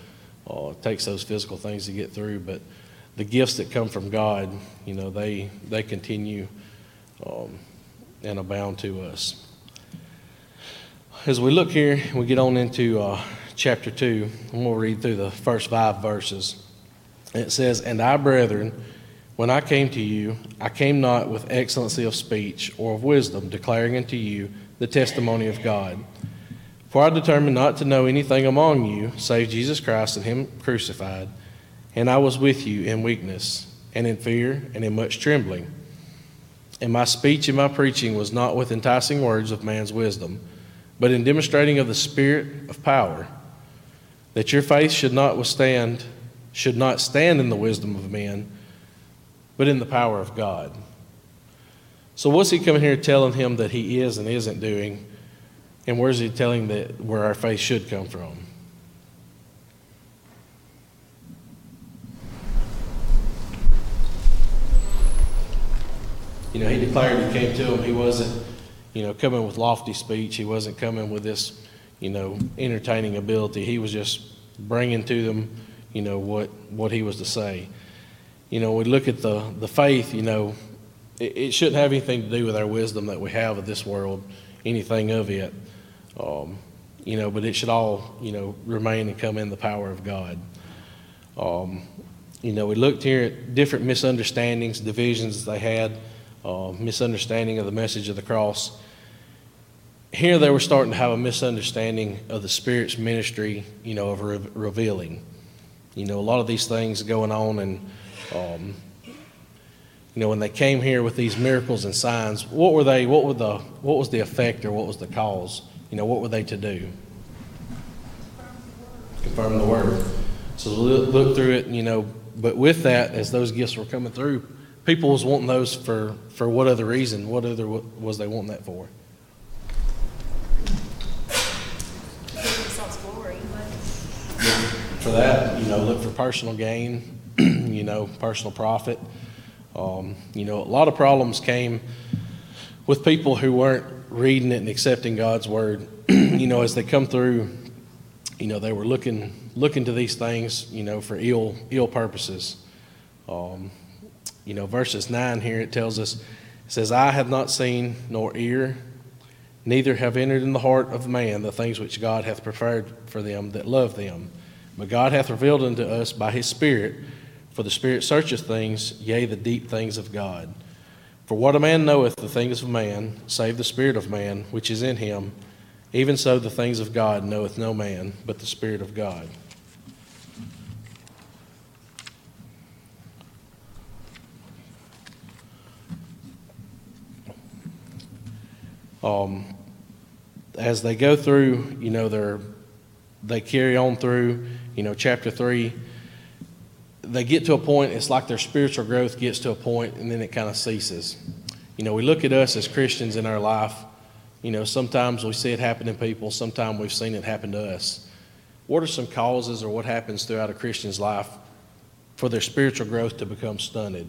Uh, it takes those physical things to get through, but the gifts that come from God, you know, they they continue um, and abound to us. As we look here, we get on into uh, chapter two, and we'll read through the first five verses. It says, "And I, brethren." When I came to you, I came not with excellency of speech or of wisdom, declaring unto you the testimony of God. For I determined not to know anything among you save Jesus Christ and Him crucified. And I was with you in weakness, and in fear, and in much trembling. And my speech and my preaching was not with enticing words of man's wisdom, but in demonstrating of the Spirit of power, that your faith should not withstand, should not stand in the wisdom of men but in the power of God. So, what's he coming here telling him that he is and isn't doing? And where's he telling that where our faith should come from? You know, he declared he came to him. He wasn't, you know, coming with lofty speech. He wasn't coming with this, you know, entertaining ability. He was just bringing to them, you know, what, what he was to say. You know, we look at the, the faith, you know, it, it shouldn't have anything to do with our wisdom that we have of this world, anything of it. Um, you know, but it should all, you know, remain and come in the power of God. Um, you know, we looked here at different misunderstandings, divisions they had, uh, misunderstanding of the message of the cross. Here they were starting to have a misunderstanding of the Spirit's ministry, you know, of re- revealing. You know, a lot of these things going on, and, um, you know, when they came here with these miracles and signs, what were they, what, were the, what was the effect or what was the cause? You know, what were they to do? Confirm the word. So look, look through it, you know, but with that, as those gifts were coming through, people was wanting those for, for what other reason? What other was they wanting that for? For that, you know, look for personal gain, [CLEARS THROAT] you know, personal profit. Um, you know, a lot of problems came with people who weren't reading it and accepting God's word. [CLEARS THROAT] you know, as they come through, you know, they were looking looking to these things, you know, for ill ill purposes. Um, you know, verses nine here it tells us, it says, "I have not seen nor ear, neither have entered in the heart of man the things which God hath prepared for them that love them. But God hath revealed unto us by His Spirit, for the Spirit searcheth things, yea, the deep things of God." For what a man knoweth the things of man, save the Spirit of man which is in him, even so the things of God knoweth no man, but the Spirit of God. Um, as they go through, you know, they're, they carry on through, you know, chapter 3 they get to a point, it's like their spiritual growth gets to a point and then it kind of ceases. You know, we look at us as Christians in our life, you know, sometimes we see it happen in people, sometimes we've seen it happen to us. What are some causes or what happens throughout a Christian's life for their spiritual growth to become stunted?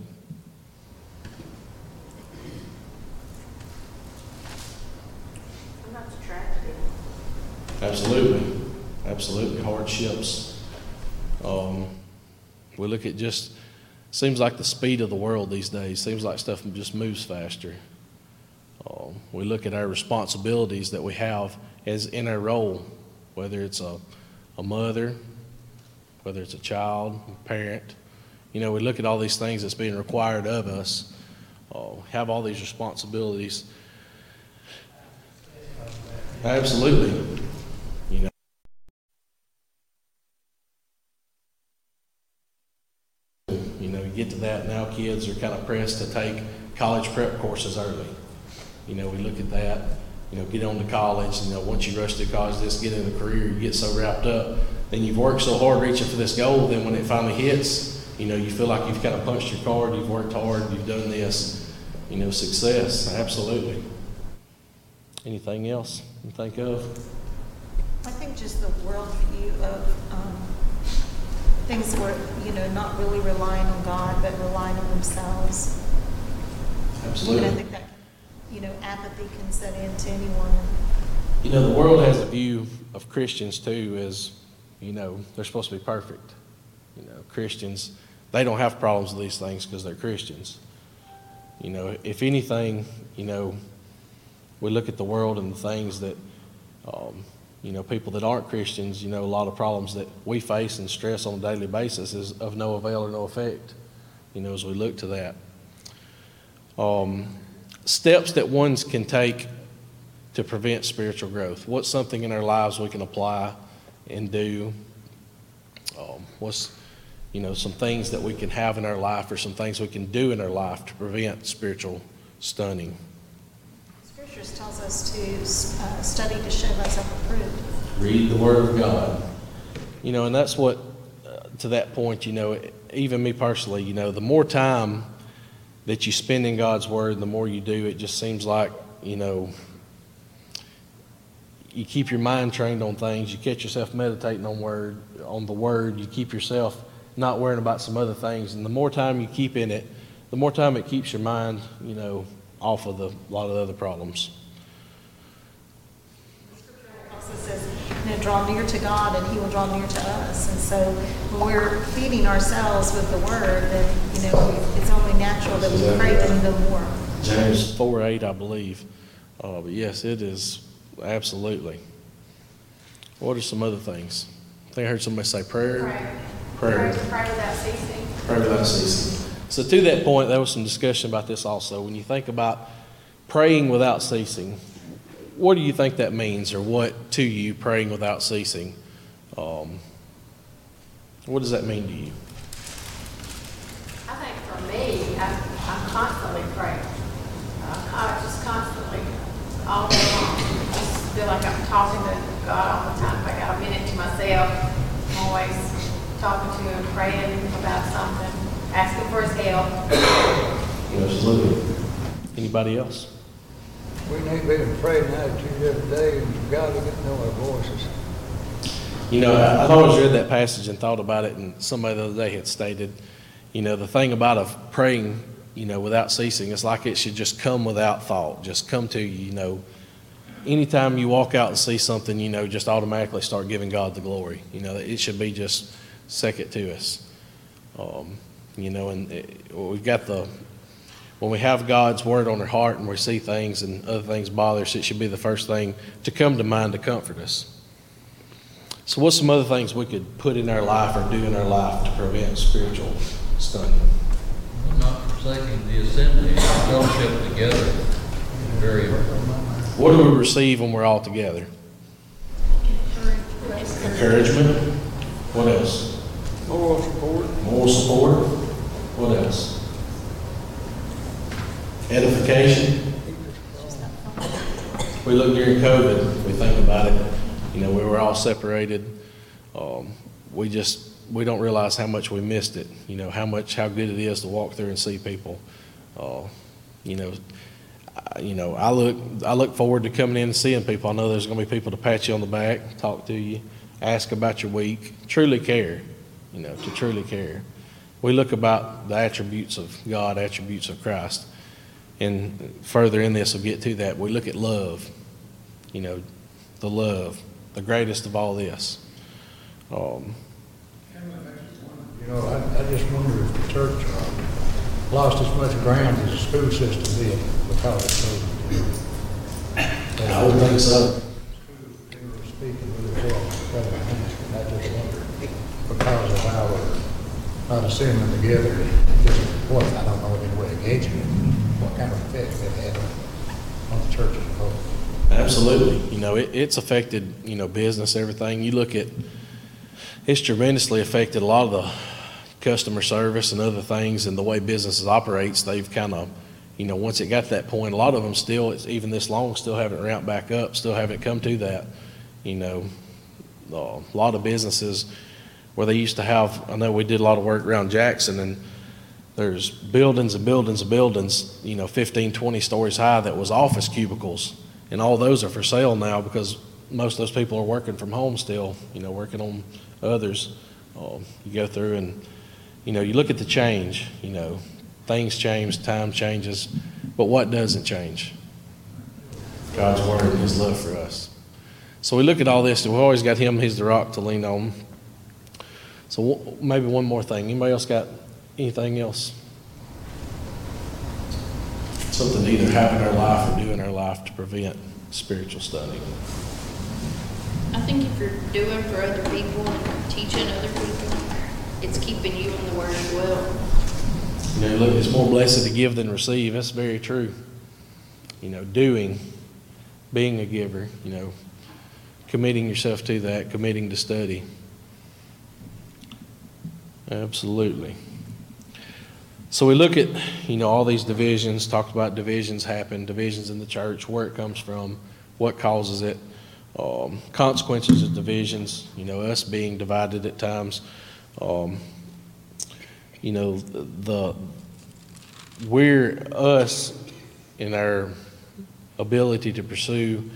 Absolutely. Absolutely. Hardships. Um, we look at just, seems like the speed of the world these days. Seems like stuff just moves faster. Um, we look at our responsibilities that we have as in our role, whether it's a, a mother, whether it's a child, a parent. You know, we look at all these things that's being required of us, uh, have all these responsibilities. Absolutely. You know. You know, you get to that now, kids are kind of pressed to take college prep courses early. You know, we look at that, you know, get on to college, you know, once you rush to college, just get in a career, you get so wrapped up, then you've worked so hard reaching for this goal, then when it finally hits, you know, you feel like you've kind of punched your card, you've worked hard, you've done this, you know, success, absolutely. Anything else you think of? I think just the worldview of um, things where, you know, not really relying on God, but relying on themselves. Absolutely. And I think that, you know, apathy can set in to anyone. You know, the world has a view of Christians too as, you know, they're supposed to be perfect. You know, Christians, they don't have problems with these things because they're Christians. You know, if anything, you know, we look at the world and the things that, um, you know, people that aren't Christians, you know, a lot of problems that we face and stress on a daily basis is of no avail or no effect, you know, as we look to that. Um, steps that ones can take to prevent spiritual growth. What's something in our lives we can apply and do? Um, what's, you know, some things that we can have in our life or some things we can do in our life to prevent spiritual stunning? Scriptures tells us to uh, study to show thyself approved. Read the Word of God. You know, and that's what, uh, to that point, you know, even me personally, you know, the more time that you spend in God's Word, the more you do, it just seems like, you know, you keep your mind trained on things. You catch yourself meditating on word, on the Word. You keep yourself not worrying about some other things. And the more time you keep in it, the more time it keeps your mind, you know, off of the, a lot of the other problems. Also says, you know, draw near to God and He will draw near to us. And so when we're feeding ourselves with the Word, then, you know, it's only natural that we pray to Him more. James 4 8, I believe. Uh, but yes, it is absolutely. What are some other things? I think I heard somebody say prayer. Prayer. Pray without ceasing. Pray without ceasing. So, to that point, there was some discussion about this also. When you think about praying without ceasing, what do you think that means, or what to you praying without ceasing? Um, what does that mean to you? I think for me, I'm, I'm constantly praying. Uh, I just constantly, all day long. I just feel like I'm talking to God all the time. If I got a minute to myself, I'm always talking to Him, praying about something, asking for His help. Absolutely. Anybody else? We need to be in praying attitude every day, and God will get to know our voices. You know, I- I've always read that passage and thought about it, and somebody the other day had stated, you know, the thing about of praying, you know, without ceasing, it's like it should just come without thought, just come to you, you know. Anytime you walk out and see something, you know, just automatically start giving God the glory. You know, it should be just second to us. Um, you know, and eh, it, we've got the, when we have God's word on our heart and we see things and other things bother us, it should be the first thing to come to mind to comfort us. So, what's some other things we could put in our life or do in our life to prevent spiritual stunting? Not forsaking the assembly, and fellowship together, very What do we receive when we're all together? Encouragement. What else? Moral support. Moral support. What else? Edification. We look during COVID, we think about it, you know, we were all separated. Um, we just, we don't realize how much we missed it, you know, how much, how good it is to walk through and see people. Uh, you know, I- you know, I look, I look forward to coming in and seeing people. I know there's gonna be people to pat you on the back, talk to you, ask about your week, truly care, you know, to truly care. We look about the attributes of God, attributes of Christ. And further in this, we'll get to that. We look at love, you know, the love, the greatest of all this. Um, You know, I, I just wonder if the church uh, lost as much ground as the school system did because of COVID. I would think so. They were speaking with themselves, rather than ministering. I just wonder, because of our not assembling together, just what, I don't know any way of gauging it, what kind of effect that had on, the church as a whole. Absolutely. You know, it, it's affected, you know, business, everything. You look at, it's tremendously affected a lot of the customer service and other things and the way businesses operates. They've kind of, you know, once it got to that point, a lot of them still, it's even this long, still haven't ramped back up, still haven't come to that. You know, a lot of businesses where they used to have, I know we did a lot of work around Jackson and there's buildings and buildings and buildings, you know, 15, 20 stories high that was office cubicles. And all those are for sale now because most of those people are working from home still, you know, working on others. Um, you go through and, you know, you look at the change, you know, things change, time changes, but what doesn't change? God's word and his love for us. So we look at all this, and we've always got him, he's the rock to lean on. So maybe one more thing. Anybody else got anything else? Something to either have in our life or do in our life to prevent spiritual stunning. I think if you're doing for other people and teaching other people, it's keeping you in the Word as well. You know, look, it's more blessed to give than receive. That's very true. You know, doing, being a giver, you know, committing yourself to that, committing to study. Absolutely. So we look at, you know, all these divisions, talked about divisions happen, divisions in the church, where it comes from, what causes it, um, consequences of divisions, you know, us being divided at times. Um, you know, the, we're us in our ability to pursue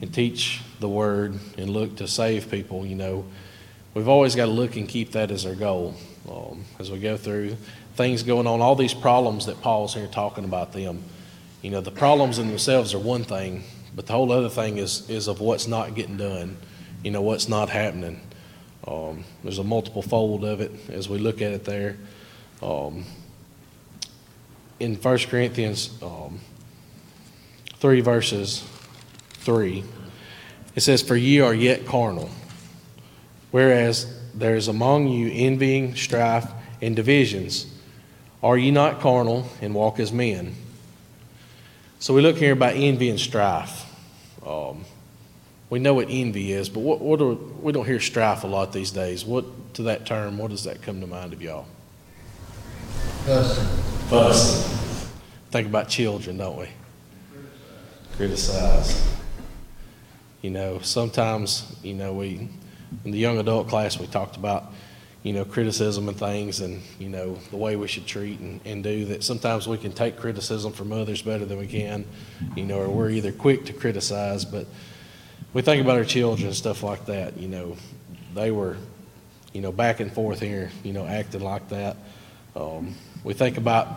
and teach the word and look to save people, you know, we've always got to look and keep that as our goal um, as we go through things going on, all these problems that Paul's here talking about them. You know, the problems in themselves are one thing, but the whole other thing is is of what's not getting done. you know, what's not happening. Um, there's a multiple fold of it as we look at it there. Um, in 1 Corinthians um, 3 verses 3, it says, For ye are yet carnal, whereas there is among you envying, strife, and divisions. Are ye not carnal and walk as men? So we look here about envy and strife. Um, we know what envy is, but what, what are, we don't hear strife a lot these days. What to that term? What does that come to mind of y'all? Fussing. Fussing. Think about children, don't we? Criticize. You know, sometimes, you know, we, in the young adult class, we talked about, you know, criticism and things and, you know, the way we should treat and, and do that. Sometimes we can take criticism from others better than we can, you know, or we're either quick to criticize, but we think about our children and stuff like that, you know, they were, you know, back and forth here, you know, acting like that. Um, we think about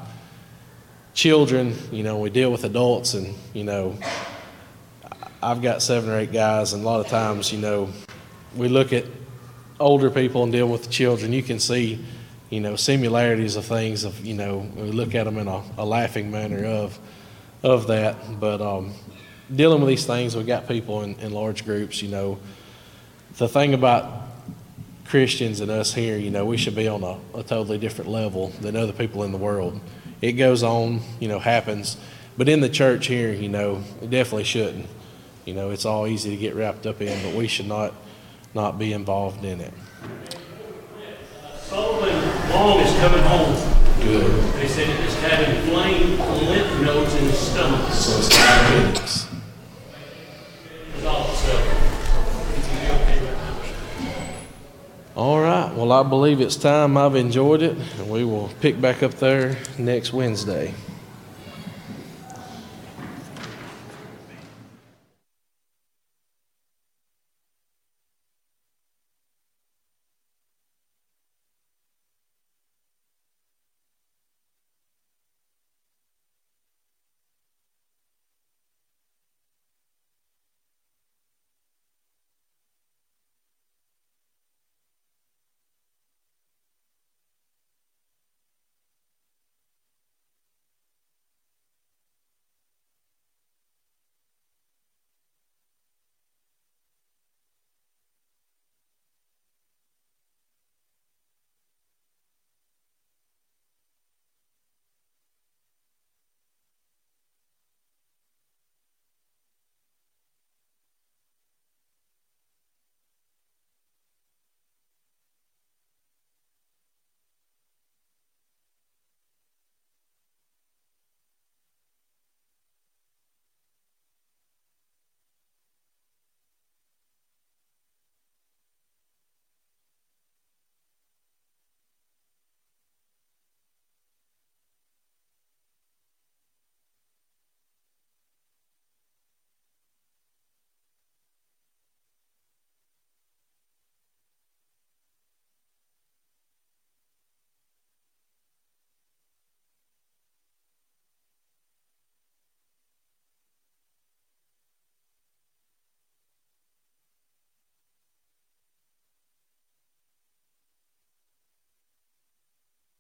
children, you know, we deal with adults and, you know, I've got seven or eight guys and a lot of times, you know, we look at older people and deal with the children, you can see, you know, similarities of things of, you know, we look at them in a, a laughing manner of, of that. But um, dealing with these things, we've got people in, in large groups, you know. The thing about Christians and us here, you know, we should be on a, a totally different level than other people in the world. It goes on, you know, happens. But in the church here, you know, it definitely shouldn't. You know, it's all easy to get wrapped up in, but we should not not be involved in it. Solomon Long is coming home. Good. They said it's having inflamed lymph nodes in his stomach. So it's diabetes. All right. Well, I believe it's time. I've enjoyed it, and we will pick back up there next Wednesday.